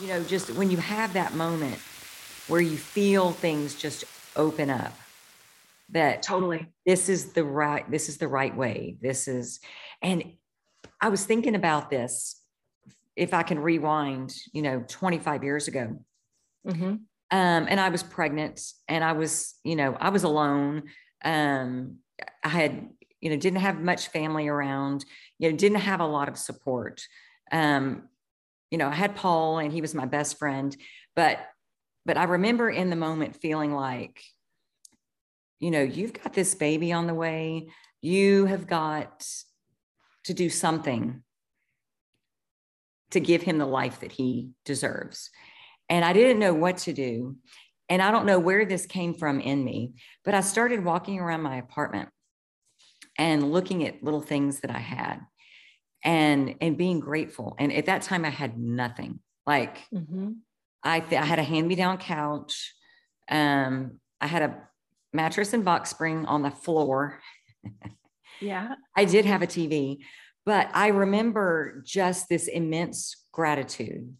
you know, just when you have that moment where you feel things just open up that totally. this is the right this is the right way. This is and i was thinking about this if i can rewind you know 25 years ago. Mm-hmm. um, and i was pregnant and i was you know i was alone. Um, i had you know didn't have much family around you know didn't have a lot of support. Um, you know i had paul and he was my best friend but but i remember in the moment feeling like you know, you've got this baby on the way. You have got to do something to give him the life that he deserves. And I didn't know what to do. And I don't know where this came from in me, but I started walking around my apartment and looking at little things that I had and and being grateful. And at that time I had nothing. Like mm-hmm. I, th- I had a hand-me-down couch. Um, I had a mattress and box spring on the floor. Yeah. I did have a TV, but I remember just this immense gratitude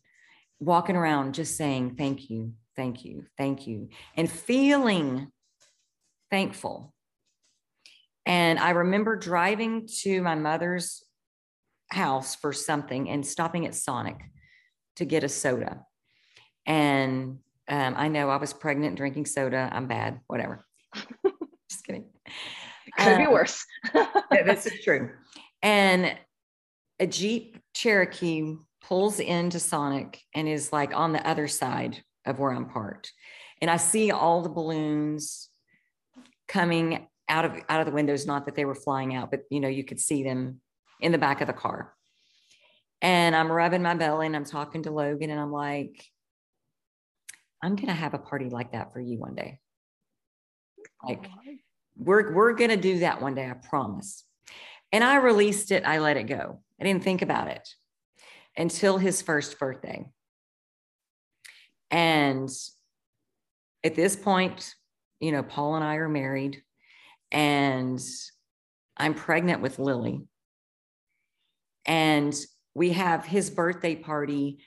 walking around just saying, thank you, thank you, thank you, and feeling thankful. And I remember driving to my mother's house for something and stopping at Sonic to get a soda. And um, I know I was pregnant drinking soda. I'm bad, whatever. Just kidding. Could um, be worse. this is true. And a Jeep Cherokee pulls into Sonic and is like on the other side of where I'm parked. And I see all the balloons coming out of out of the windows, not that they were flying out, but you know, you could see them in the back of the car. And I'm rubbing my belly and I'm talking to Logan and I'm like, I'm gonna have a party like that for you one day. Like we're we're gonna do that one day, I promise. And I released it, I let it go. I didn't think about it until his first birthday. And at this point, you know, Paul and I are married, and I'm pregnant with Lily. And we have his birthday party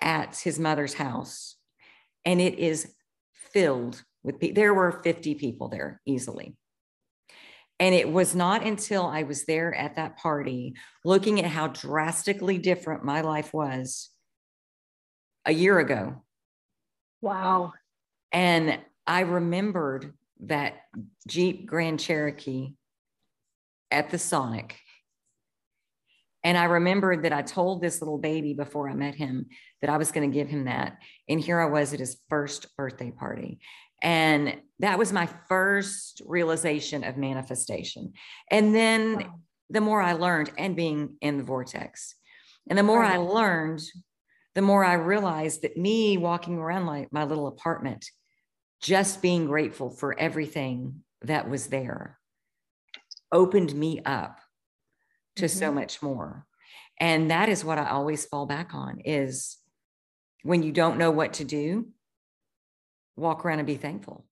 at his mother's house, and it is filled with people. there were 50 people there easily. And it was not until i was there at that party looking at how drastically different my life was a year ago. Wow. And i remembered that jeep grand cherokee at the sonic and I remembered that I told this little baby before I met him that I was going to give him that. And here I was at his first birthday party. And that was my first realization of manifestation. And then the more I learned, and being in the vortex, and the more. I learned, the more I realized that me walking around like my little apartment, just being grateful for everything that was there, opened me up to mm-hmm. so much more. And that is what I always fall back on is when you don't know what to do, walk around and be thankful.